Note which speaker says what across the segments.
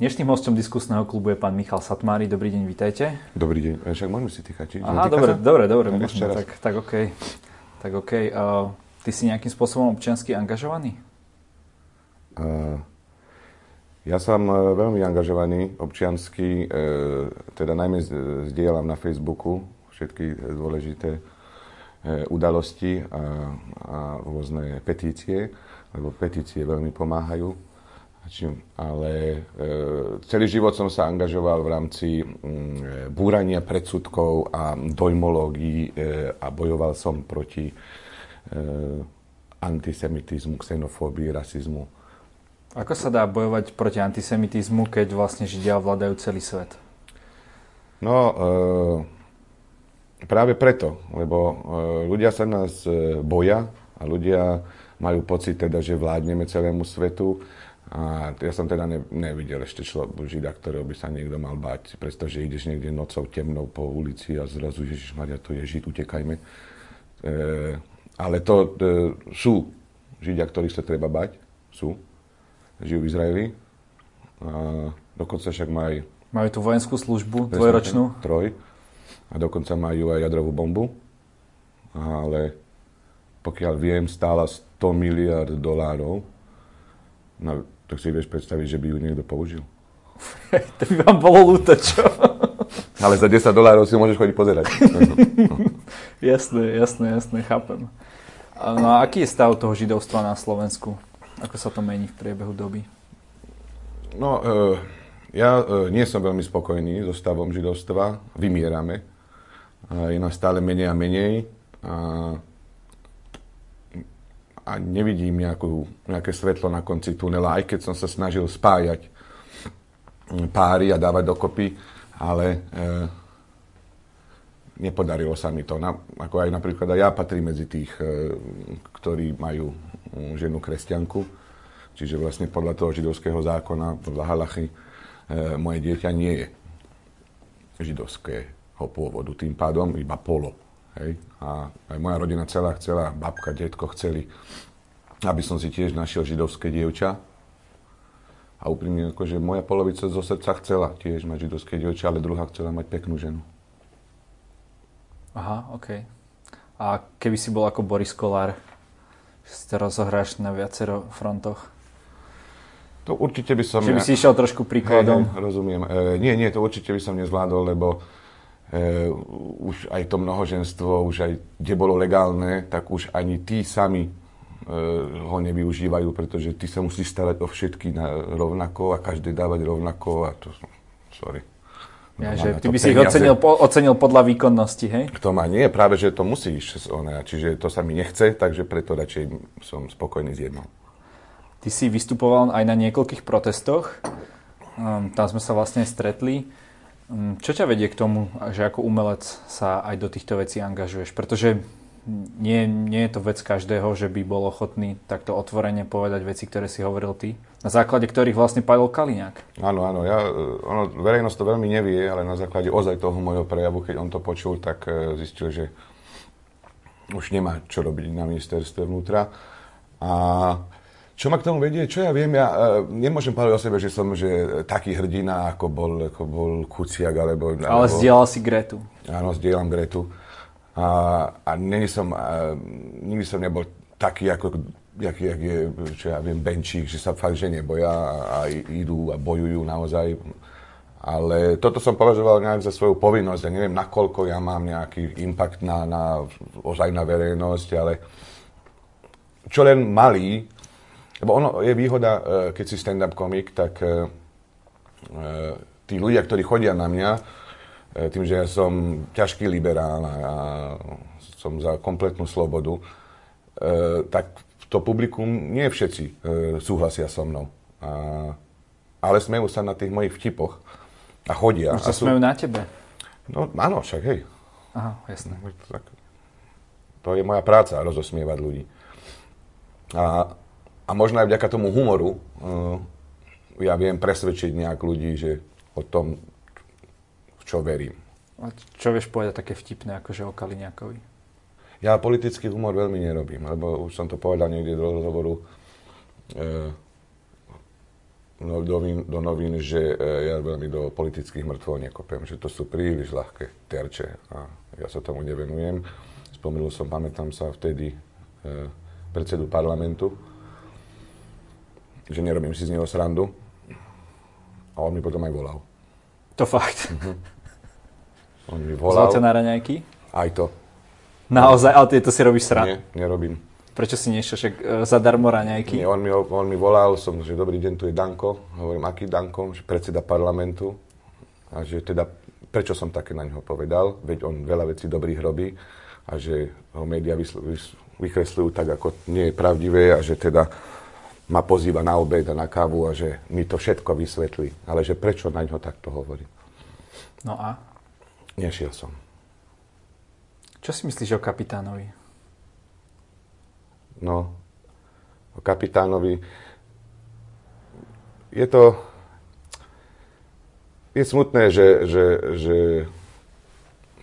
Speaker 1: Dnešným hostom diskusného klubu je pán Michal Satmári. Dobrý deň, vítajte.
Speaker 2: Dobrý deň. Však môžeme si týkať.
Speaker 1: Aha, dobre, dobre, dobre, tak, tak, tak OK. Tak OK. Uh, ty si nejakým spôsobom občiansky angažovaný?
Speaker 2: Uh, ja som uh, veľmi angažovaný občiansky, uh, teda najmä zdieľam na Facebooku všetky dôležité udalosti a, a rôzne petície, lebo petície veľmi pomáhajú ale e, celý život som sa angažoval v rámci mm, búrania predsudkov a dojmológií e, a bojoval som proti e, antisemitizmu, xenofóbii, rasizmu.
Speaker 1: Ako sa dá bojovať proti antisemitizmu, keď vlastne Židia ovládajú celý svet?
Speaker 2: No, e, práve preto, lebo e, ľudia sa nás e, boja a ľudia majú pocit teda, že vládneme celému svetu a ja som teda ne, nevidel ešte človek žida, ktorého by sa niekto mal bať. Pretože ideš niekde nocou temnou po ulici a zrazu Ježiš Maria, to je žid, utekajme. E, ale to e, sú židia, ktorých sa treba bať. Sú. Žijú v Izraeli. A dokonca však majú...
Speaker 1: Majú tú vojenskú službu, dvojročnú?
Speaker 2: Troj. A dokonca majú aj jadrovú bombu. Ale pokiaľ viem, stála 100 miliard dolárov. No, tak si vieš predstaviť, že by ju niekto použil?
Speaker 1: to by vám bolo ľúto, čo?
Speaker 2: Ale za 10 dolárov si môžeš chodiť pozerať.
Speaker 1: jasné, jasné, jasné, chápem. No a aký je stav toho židovstva na Slovensku? Ako sa to mení v priebehu doby?
Speaker 2: No, e, ja e, nie som veľmi spokojný so stavom židovstva. Vymierame. Je nás stále menej a menej. A a nevidím nejakú, nejaké svetlo na konci tunela, aj keď som sa snažil spájať páry a dávať dokopy, ale e, nepodarilo sa mi to. Na, ako aj napríklad aj ja patrím medzi tých, e, ktorí majú ženu kresťanku, čiže vlastne podľa toho židovského zákona, podľa halachy, e, moje dieťa nie je židovského pôvodu, tým pádom iba polo Hej? A aj moja rodina celá chcela, babka, detko chceli, aby som si tiež našiel židovské dievča. A úprimne, akože moja polovica zo srdca chcela tiež mať židovské dievča, ale druhá chcela mať peknú ženu.
Speaker 1: Aha, OK. A keby si bol ako Boris Kolár, že si to rozohráš na viacero frontoch?
Speaker 2: To určite by som...
Speaker 1: Že by si išiel trošku príkladom.
Speaker 2: Hej, rozumiem. E, nie, nie, to určite by som nezvládol, lebo Uh, už aj to mnohoženstvo, už aj kde bolo legálne, tak už ani tí sami uh, ho nevyužívajú, pretože ty sa musíš starať o všetky na, rovnako a každý dávať rovnako a to, sorry.
Speaker 1: Ja, že ty by si ich ocenil, po, ocenil podľa výkonnosti, hej?
Speaker 2: Kto má nie, práve že to musíš, one, čiže to sa mi nechce, takže preto radšej som spokojný s jednou.
Speaker 1: Ty si vystupoval aj na niekoľkých protestoch, um, tam sme sa vlastne stretli. Mm, čo ťa vedie k tomu, že ako umelec sa aj do týchto vecí angažuješ? Pretože nie, nie je to vec každého, že by bol ochotný takto otvorene povedať veci, ktoré si hovoril ty, na základe ktorých vlastne padol Kaliňák.
Speaker 2: Áno, áno, ja, ono, verejnosť to veľmi nevie, ale na základe ozaj toho môjho prejavu, keď on to počul, tak e, zistil, že už nemá čo robiť na ministerstve vnútra. A čo ma k tomu vedie? Čo ja viem? Ja uh, nemôžem povedať o sebe, že som že taký hrdina, ako bol, ako bol Kuciak, alebo...
Speaker 1: Ale alebo, zdieľal si Gretu.
Speaker 2: Áno, zdieľam Gretu. A, a není som, uh, nikdy som nebol taký, ako jak, jak je, čo ja viem, Benčík, že sa fakt, že neboja a, a idú a bojujú naozaj. Ale toto som považoval nejak za svoju povinnosť. Ja neviem, nakoľko ja mám nejaký impact na, na, ozaj na verejnosť, ale čo len malý, lebo ono je výhoda, e, keď si stand-up komik, tak e, e, tí ľudia, ktorí chodia na mňa, tým, že ja som ťažký liberál a som za kompletnú slobodu, tak to publikum nie všetci súhlasia so mnou. ale smejú sa na tých mojich vtipoch a chodia.
Speaker 1: Už sa sú... na tebe?
Speaker 2: No áno, však hej.
Speaker 1: Aha, jasné.
Speaker 2: Tak, to je moja práca, rozosmievať ľudí. A a možno aj vďaka tomu humoru uh, ja viem presvedčiť nejak ľudí, že o tom, v čo verím.
Speaker 1: A čo vieš povedať také vtipné, akože o Kaliňákovi?
Speaker 2: Ja politický humor veľmi nerobím, lebo už som to povedal niekde do rozhovoru. No, do, novín, do novín, že e, ja veľmi do politických mŕtvol nekopem, že to sú príliš ľahké terče a ja sa tomu nevenujem. Spomenul som, pamätám sa vtedy e, predsedu parlamentu, že nerobím si z neho srandu a on mi potom aj volal.
Speaker 1: To fakt.
Speaker 2: Mhm. On mi volal.
Speaker 1: Ťa na raňajky?
Speaker 2: Aj to.
Speaker 1: Naozaj, ale ty to si robíš srandu.
Speaker 2: Nie, nerobím.
Speaker 1: Prečo si nešiel však e, zadarmo raňajky?
Speaker 2: Nie, on mi, on mi volal, som, že dobrý deň, tu je Danko. Hovorím, aký Danko? Že predseda parlamentu. A že teda, prečo som také na ňo povedal? Veď on veľa vecí dobrých robí. A že ho médiá vysl, vys, vykresľujú tak, ako nie je pravdivé. A že teda ma pozýva na obed a na kávu a že mi to všetko vysvetlí. Ale že prečo na ňo takto hovorí?
Speaker 1: No a?
Speaker 2: Nešiel som.
Speaker 1: Čo si myslíš o kapitánovi?
Speaker 2: No, o kapitánovi. Je to... Je smutné, že, že, že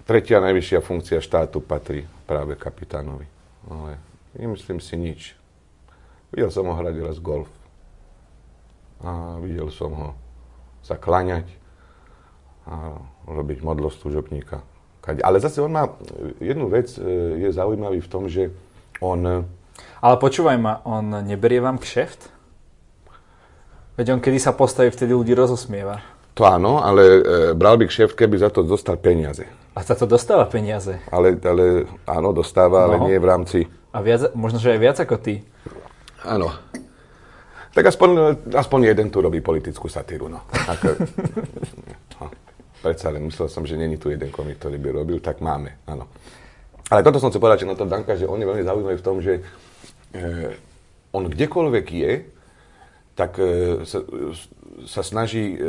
Speaker 2: tretia najvyššia funkcia štátu patrí práve kapitánovi. Ale nemyslím si nič. Videl som ho hrať raz golf. A videl som ho sa klaňať a robiť modlo služobníka. Ale zase on má jednu vec, e, je zaujímavý v tom, že on
Speaker 1: ale počúvaj ma, on neberie vám kšeft? Veď on kedy sa postaví, vtedy ľudí rozosmieva.
Speaker 2: To áno, ale e, bral by kšeft, keby za to dostal peniaze.
Speaker 1: A za to dostáva peniaze?
Speaker 2: Ale, ale áno, dostáva, no. ale nie v rámci...
Speaker 1: A viac, možno, že aj viac ako ty.
Speaker 2: Áno. Tak aspoň, aspoň jeden tu robí politickú satíru, no. Ako, no. Predsa len myslel som, že není tu jeden komik, ktorý by robil, tak máme, áno. Ale toto som chcel povedať, že na tom Danka, že on je veľmi zaujímavý v tom, že Eh, on kdekoľvek je, tak eh, sa, sa snaží eh,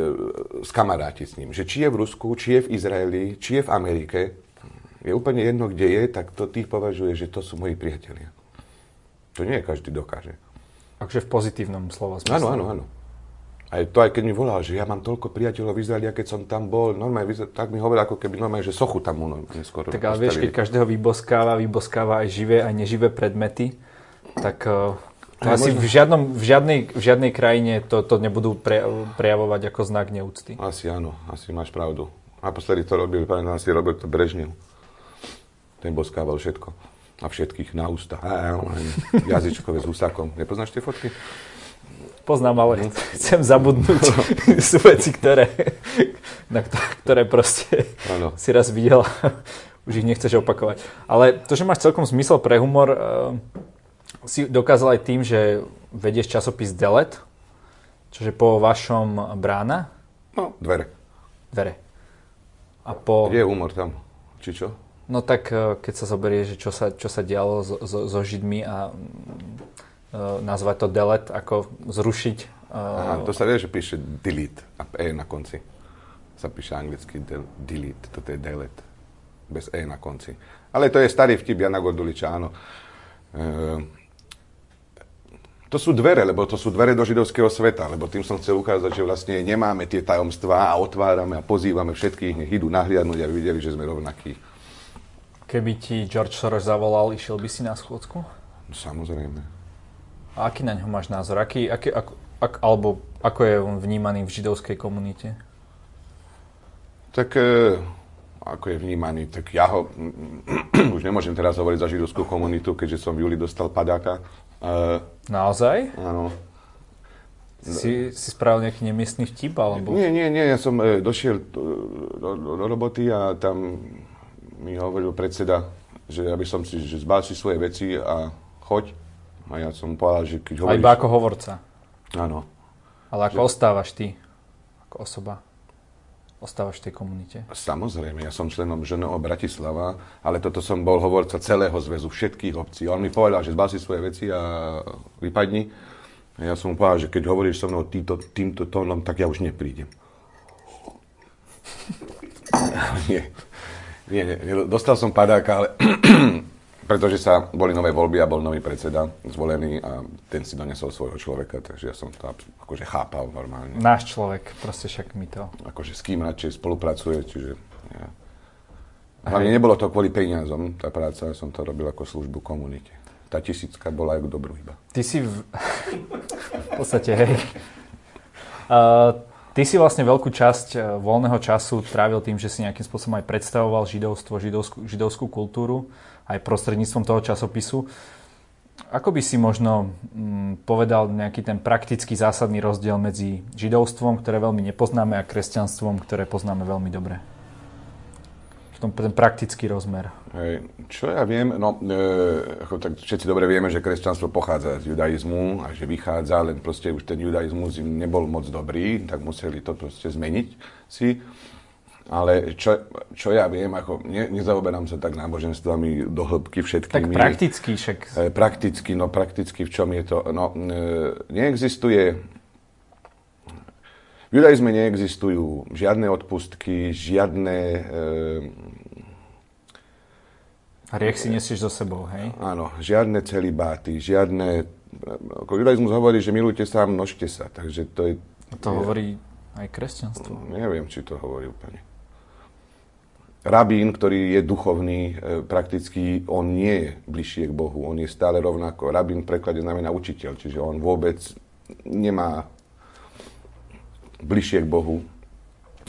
Speaker 2: skamarátiť s ním. Že či je v Rusku, či je v Izraeli, či je v Amerike, je úplne jedno, kde je, tak to tých považuje, že to sú moji priatelia. To nie každý dokáže.
Speaker 1: Takže v pozitívnom slova
Speaker 2: zmysle. Áno, áno, áno. Aj to, aj keď mi volal, že ja mám toľko priateľov v Izraeli, a keď som tam bol, normálne, tak mi hovoril, ako keby normálne, že sochu tam mu skoro
Speaker 1: Tak ale vieš, keď každého vyboskáva, vyboskáva aj živé, aj neživé predmety, tak uh, asi v, žiadnom, v, žiadnej, v žiadnej krajine to, to nebudú pre, prejavovať ako znak neúcty.
Speaker 2: Asi áno, asi máš pravdu. Naposledy to robil, pamätám si, robil to Brežnev. Ten boskával všetko. A všetkých na ústa. Jazyčkové s husákom. Nepoznáš tie fotky?
Speaker 1: Poznám, ale no. chcem zabudnúť. Sú veci, ktoré, na ktoré proste ano. si raz videl už ich nechceš opakovať. Ale to, že máš celkom zmysel pre humor, uh, si dokázal aj tým, že vedieš časopis Delet, čože po vašom brána?
Speaker 2: No, dvere.
Speaker 1: Dvere. A po...
Speaker 2: Kde je humor tam? Či čo?
Speaker 1: No tak e, keď sa zoberie, že čo sa, čo sa dialo so, so, so Židmi a uh, nazvať to delete, ako zrušiť.
Speaker 2: Uh... Aha, to sa vie, že píše delete a e na konci. Sa píše anglicky del, delete, toto je delete. Bez e na konci. Ale to je starý vtip Jana Gorduliča, áno. Uh, to sú dvere, lebo to sú dvere do židovského sveta, lebo tým som chcel ukázať, že vlastne nemáme tie tajomstvá a otvárame a pozývame všetkých, nech idú nahliadnúť, aby videli, že sme rovnakí.
Speaker 1: Keby ti George Soros zavolal, išiel by si na schôdzku?
Speaker 2: No, samozrejme.
Speaker 1: A aký na ňo máš názor? Aký, aký, ak, ak, alebo ako je on vnímaný v židovskej komunite?
Speaker 2: Tak e, ako je vnímaný, tak ja ho, už nemôžem teraz hovoriť za židovskú komunitu, keďže som v júli dostal padáka,
Speaker 1: Uh, Naozaj?
Speaker 2: Áno.
Speaker 1: Si, si spravil nejaký nemiestný vtip? Alebo...
Speaker 2: Nie, nie, nie. Ja som e, došiel do, do, do roboty a tam mi hovoril predseda, že aby som si, že zbal si svoje veci a choď. A ja som povedal, že keď
Speaker 1: hovoríš... A iba ako hovorca?
Speaker 2: Áno.
Speaker 1: Ale ako že... ostávaš ty? Ako osoba? ostávaš v tej komunite?
Speaker 2: Samozrejme, ja som členom ŽNO Bratislava, ale toto som bol hovorca celého zväzu, všetkých obcí. On mi povedal, že zbal si svoje veci a vypadni. A ja som mu povedal, že keď hovoríš so mnou týmto, týmto tónom, tak ja už neprídem. nie, nie, nie, dostal som padáka, ale pretože sa boli nové voľby a bol nový predseda zvolený a ten si donesol svojho človeka, takže ja som to akože chápal normálne.
Speaker 1: Náš človek, proste však mi to.
Speaker 2: Akože s kým radšej spolupracuje, čiže ja. Hlavne nebolo to kvôli peniazom, tá práca, ja som to robil ako službu komunite. Tá tisícka bola aj k dobru iba.
Speaker 1: Ty si v, v podstate, hej, Uh, ty si vlastne veľkú časť uh, voľného času trávil tým, že si nejakým spôsobom aj predstavoval židovstvo, židovskú, židovskú kultúru, aj prostredníctvom toho časopisu. Ako by si možno mm, povedal nejaký ten praktický zásadný rozdiel medzi židovstvom, ktoré veľmi nepoznáme, a kresťanstvom, ktoré poznáme veľmi dobre? V tom ten praktický rozmer.
Speaker 2: Hej, čo ja viem, no, e, ako, tak všetci dobre vieme, že kresťanstvo pochádza z judaizmu a že vychádza, len proste už ten judaizmus im nebol moc dobrý, tak museli to proste zmeniť si. Ale čo, čo ja viem, ako ne, nezaoberám sa tak náboženstvami do hĺbky všetkými.
Speaker 1: Tak prakticky však.
Speaker 2: E, prakticky, no prakticky v čom je to? No, e, neexistuje v judaizme neexistujú žiadne odpustky, žiadne...
Speaker 1: E, Hriech si nesieš so sebou, hej?
Speaker 2: Áno, žiadne celibáty, žiadne... Ako judaizmus hovorí, že milujte sa a množte sa, takže to je...
Speaker 1: To je, hovorí aj kresťanstvo.
Speaker 2: Neviem, či to hovorí úplne rabín, ktorý je duchovný, e, prakticky on nie je bližšie k Bohu, on je stále rovnako. Rabín v preklade znamená učiteľ, čiže on vôbec nemá bližšie k Bohu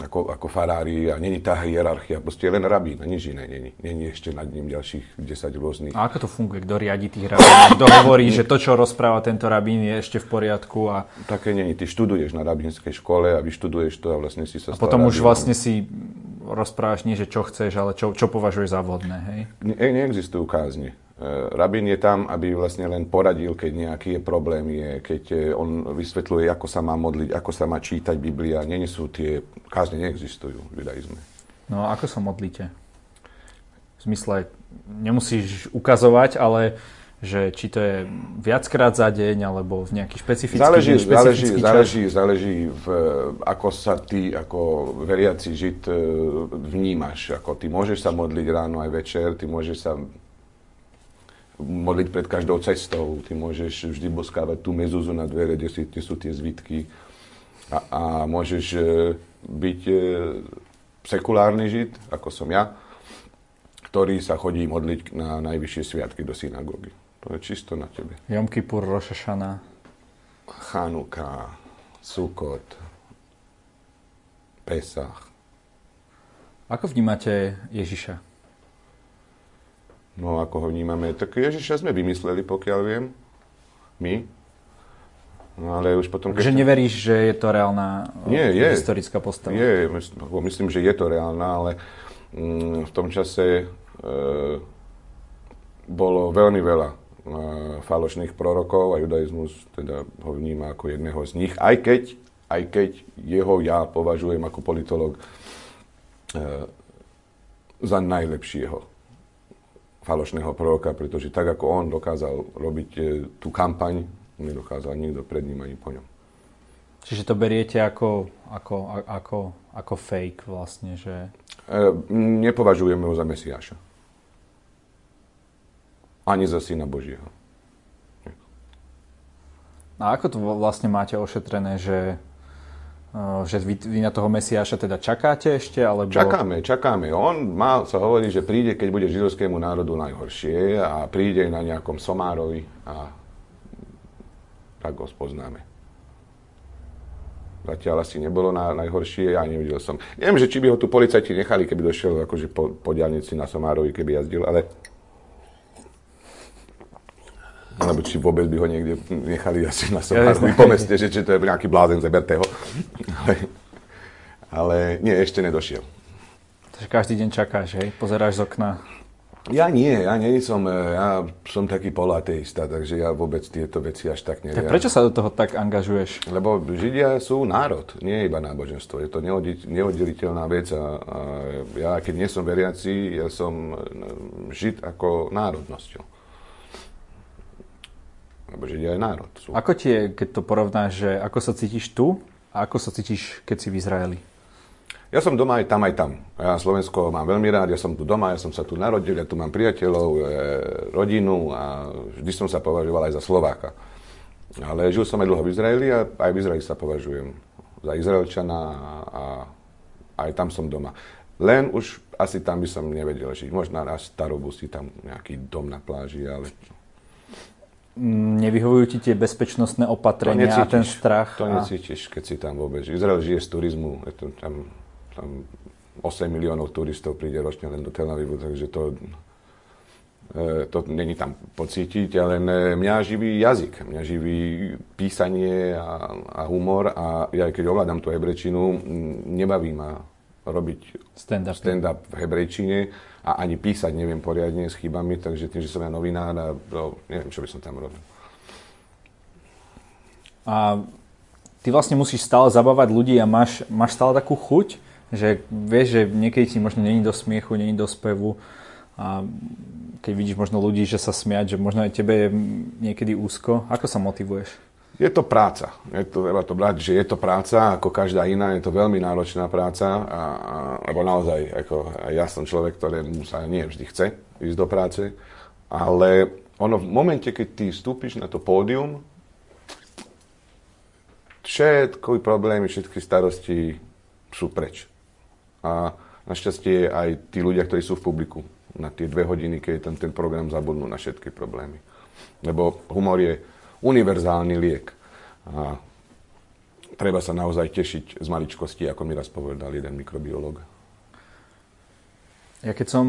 Speaker 2: ako, ako farári a není tá hierarchia, proste je len rabín a nič iné není. Není ešte nad ním ďalších 10 rôznych.
Speaker 1: A ako to funguje? Kto riadi tých rabínov? Kto hovorí, že to, čo rozpráva tento rabín, je ešte v poriadku? A...
Speaker 2: Také není. Ty študuješ na rabínskej škole a vyštuduješ to a vlastne si sa
Speaker 1: A potom už vlastne si rozprávaš nie, že čo chceš, ale čo, čo považuješ za vhodné, hej?
Speaker 2: Ne, neexistujú kázne. E, rabín je tam, aby vlastne len poradil, keď nejaký je problém, je, keď e, on vysvetľuje, ako sa má modliť, ako sa má čítať Biblia. Nie sú tie, kázne neexistujú v judaizme.
Speaker 1: No a ako sa modlíte? V zmysle, nemusíš ukazovať, ale že či to je viackrát za deň, alebo v nejaký špecifický
Speaker 2: záleží,
Speaker 1: deň,
Speaker 2: záleží, čas? záleží, záleží v, ako sa ty ako veriaci žid e, vnímaš. Ako ty môžeš sa modliť ráno aj večer, ty môžeš sa modliť pred každou cestou. Ty môžeš vždy boskávať tú mezuzu na dvere, kde, si, kde sú tie zvitky. A, a môžeš e, byť e, sekulárny žid, ako som ja, ktorý sa chodí modliť na najvyššie sviatky do synagógy. To je čisto na tebe.
Speaker 1: Jom Kippur, Rosh Hashanah.
Speaker 2: Chanuka, Sukot, Pesach.
Speaker 1: Ako vnímate Ježiša?
Speaker 2: No ako ho vnímame, tak Ježiša sme vymysleli, pokiaľ viem. My. No ale už potom...
Speaker 1: Že neveríš, že je to reálna
Speaker 2: Nie, je.
Speaker 1: historická postava?
Speaker 2: Je, myslím, že je to reálna, ale mm, v tom čase e, bolo veľmi veľa e, falošných prorokov a judaizmus teda ho vníma ako jedného z nich, aj keď, aj keď jeho ja považujem ako politolog e, za najlepšieho falošného proroka, pretože tak ako on dokázal robiť e, tú kampaň, nedokázal nikto pred ním ani po ňom.
Speaker 1: Čiže to beriete ako, ako, ako, ako fake vlastne, že...
Speaker 2: E, nepovažujeme ho za Mesiáša. Ani za Syna Božieho.
Speaker 1: A ako to vlastne máte ošetrené, že že vy, vy na toho Mesiáša teda čakáte ešte? Alebo...
Speaker 2: Čakáme, čakáme. On má, sa hovorí, že príde, keď bude židovskému národu najhoršie a príde na nejakom Somárovi a tak ho spoznáme. Zatiaľ asi nebolo na, najhoršie, ja nevidel som. Neviem, že či by ho tu policajti nechali, keby došiel akože po, po diálnici na Somárovi, keby jazdil, ale alebo či vôbec by ho niekde nechali asi na Somárovi po meste, že či to je nejaký blázen, zeberte ho. Ale, ale nie, ešte nedošiel.
Speaker 1: Takže každý deň čakáš, hej? Pozeráš z okna.
Speaker 2: Ja nie, ja nie som, e, ja som taký polateista, takže ja vôbec tieto veci až tak neviem.
Speaker 1: Tak prečo sa do toho tak angažuješ?
Speaker 2: Lebo Židia sú národ, nie iba náboženstvo. Je to neoddeliteľná vec a, a ja, keď nie som veriaci, ja som e, Žid ako národnosťou lebo Židia je národ. Sú.
Speaker 1: Ako tie, keď to porovnáš, že ako sa cítiš tu a ako sa cítiš, keď si v Izraeli?
Speaker 2: Ja som doma aj tam, aj tam. Ja Slovensko mám veľmi rád, ja som tu doma, ja som sa tu narodil, ja tu mám priateľov, e, rodinu a vždy som sa považoval aj za Slováka. Ale žil som aj dlho v Izraeli a aj v Izraeli sa považujem za Izraelčana a, aj tam som doma. Len už asi tam by som nevedel žiť. Možno na starobu si tam nejaký dom na pláži, ale
Speaker 1: nevyhovujú ti tie bezpečnostné opatrenia necítiš, a ten strach?
Speaker 2: To necítiš, keď si tam vôbec. Izrael žije z turizmu, je to tam, tam 8 miliónov turistov príde ročne len do Tel Avivu, takže to, e, to není tam pocítiť, ale mňa živí jazyk, mňa živí písanie a, a humor a ja keď ovládam tú hebrečinu, nebaví ma robiť stand-up, stand-up v hebrejčine a ani písať neviem poriadne s chybami, takže tým, že som ja novinár a no, neviem, čo by som tam robil.
Speaker 1: A ty vlastne musíš stále zabávať ľudí a máš, máš stále takú chuť, že vieš, že niekedy ti možno není do smiechu, není do spevu a keď vidíš možno ľudí, že sa smiať, že možno aj tebe je niekedy úzko, ako sa motivuješ?
Speaker 2: Je to práca. Je to, treba to brať, že je to práca, ako každá iná, je to veľmi náročná práca, a, a, lebo naozaj, ako, ja som človek, ktorému sa nie vždy chce ísť do práce, ale ono v momente, keď ty vstúpiš na to pódium, všetky problémy, všetky starosti sú preč. A našťastie aj tí ľudia, ktorí sú v publiku na tie dve hodiny, keď je ten, ten program zabudnú na všetky problémy. Lebo humor je univerzálny liek. A treba sa naozaj tešiť z maličkosti, ako mi raz povedal jeden mikrobiológ.
Speaker 1: Ja keď som,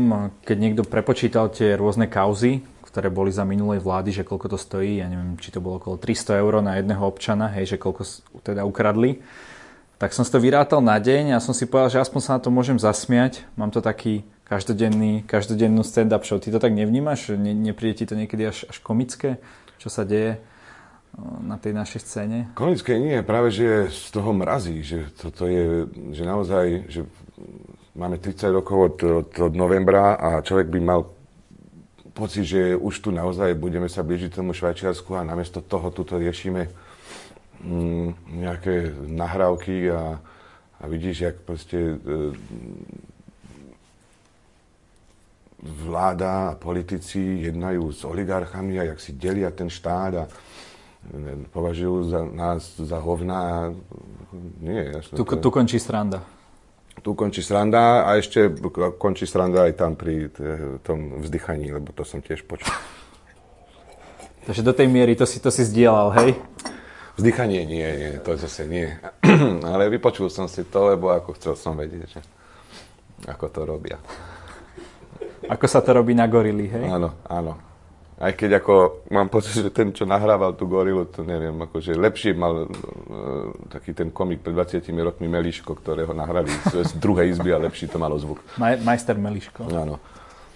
Speaker 1: keď niekto prepočítal tie rôzne kauzy, ktoré boli za minulej vlády, že koľko to stojí, ja neviem, či to bolo okolo 300 eur na jedného občana, hej, že koľko teda ukradli, tak som si to vyrátal na deň a som si povedal, že aspoň sa na to môžem zasmiať. Mám to taký každodenný, každodennú stand-up show. Ty to tak nevnímaš? Ne, nepríde ti to niekedy až, až komické, čo sa deje? Na tej našej scéne?
Speaker 2: Komické nie, práve že z toho mrazí, že toto je, že naozaj, že máme 30 rokov od, od, od novembra a človek by mal pocit, že už tu naozaj budeme sa blížiť tomu Švajčiarsku a namiesto toho tuto riešime mm, nejaké nahrávky a, a vidíš, jak proste e, vláda a politici jednajú s oligarchami a jak si delia ten štát a považujú za nás za hovná. Nie, jasne.
Speaker 1: Tu, tu končí sranda.
Speaker 2: Tu končí sranda a ešte končí sranda aj tam pri tom vzdychaní, lebo to som tiež počul.
Speaker 1: Takže do tej miery to si, to si zdieľal, hej?
Speaker 2: Vzdychanie nie, nie, to zase nie. Ale vypočul som si to, lebo ako chcel som vedieť, že ako to robia.
Speaker 1: Ako sa to robí na gorily, hej?
Speaker 2: Áno, áno. Aj keď ako mám pocit, že ten, čo nahrával tú gorilu, to neviem, akože lepšie mal uh, taký ten komik pred 20 rokmi Meliško, ktorého nahrali z, z druhej izby a lepší to malo zvuk.
Speaker 1: Maj, majster Meliško.
Speaker 2: Áno.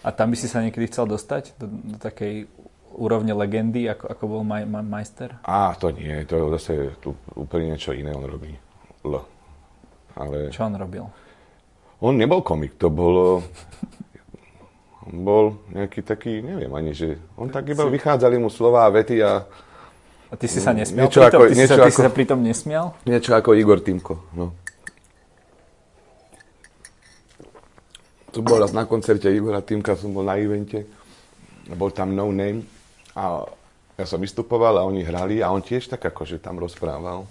Speaker 1: A tam by si sa niekedy chcel dostať? Do, do takej úrovne legendy, ako, ako bol maj, maj, majster?
Speaker 2: Á, to nie, to je zase tu úplne niečo iné on robí. L. Ale...
Speaker 1: Čo on robil?
Speaker 2: On nebol komik, to bolo bol nejaký taký, neviem ani, že on tak iba vychádzali mu slova a vety a...
Speaker 1: A ty si sa nesmial niečo pritom? Ako, ty, niečo si sa, ty ako, si sa pritom nesmial?
Speaker 2: Niečo ako Igor Timko, no. Tu bol raz na koncerte Igora Timka, som bol na evente, bol tam No Name a ja som vystupoval a oni hrali a on tiež tak akože tam rozprával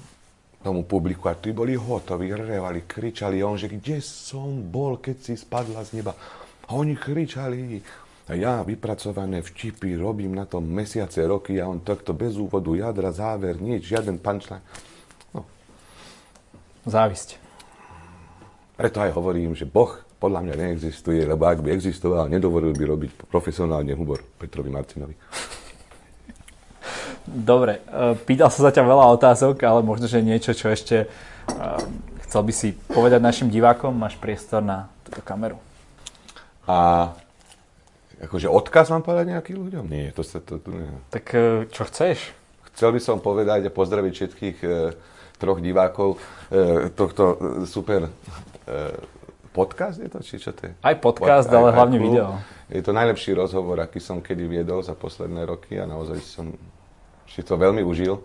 Speaker 2: tomu publiku a tí boli hotoví, revali, kričali on, že kde som bol, keď si spadla z neba. A oni kričali. A ja vypracované vtipy robím na tom mesiace, roky a on takto bez úvodu, jadra, záver, nič, žiaden punchline. No.
Speaker 1: Závisť.
Speaker 2: Preto aj hovorím, že Boh podľa mňa neexistuje, lebo ak by existoval, nedovolil by robiť profesionálne humor Petrovi Marcinovi.
Speaker 1: Dobre, e, pýtal sa za ťa veľa otázok, ale možno, že niečo, čo ešte e, chcel by si povedať našim divákom, máš priestor na túto kameru.
Speaker 2: A akože odkaz mám povedať nejakým ľuďom? Nie, to sa to, to nie.
Speaker 1: Tak e, čo chceš?
Speaker 2: Chcel by som povedať a pozdraviť všetkých e, troch divákov e, tohto e, super e, podcast je to, či čo to je?
Speaker 1: Aj podcast, Pod, ale aj, hlavne aj video.
Speaker 2: Je to najlepší rozhovor, aký som kedy viedol za posledné roky a naozaj som si to veľmi užil.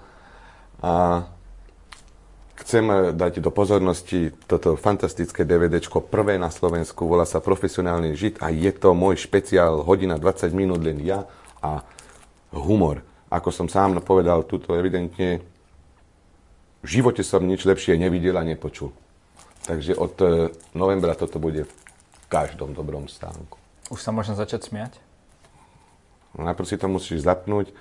Speaker 2: A Chcem eh, dať do pozornosti toto fantastické DVDčko, prvé na Slovensku, volá sa Profesionálny žid a je to môj špeciál, hodina 20 minút len ja a humor. Ako som sám povedal, tuto evidentne v živote som nič lepšie nevidel a nepočul. Takže od eh, novembra toto bude v každom dobrom stánku.
Speaker 1: Už sa možno začať smiať?
Speaker 2: Najprv si to musíš zapnúť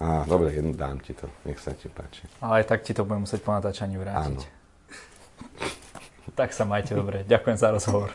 Speaker 2: Á, dobre, jednu dám ti to, nech sa ti páči.
Speaker 1: Ale tak ti to budem musieť po natáčaní vrátiť.
Speaker 2: Áno.
Speaker 1: Tak sa majte dobre. Ďakujem za rozhovor.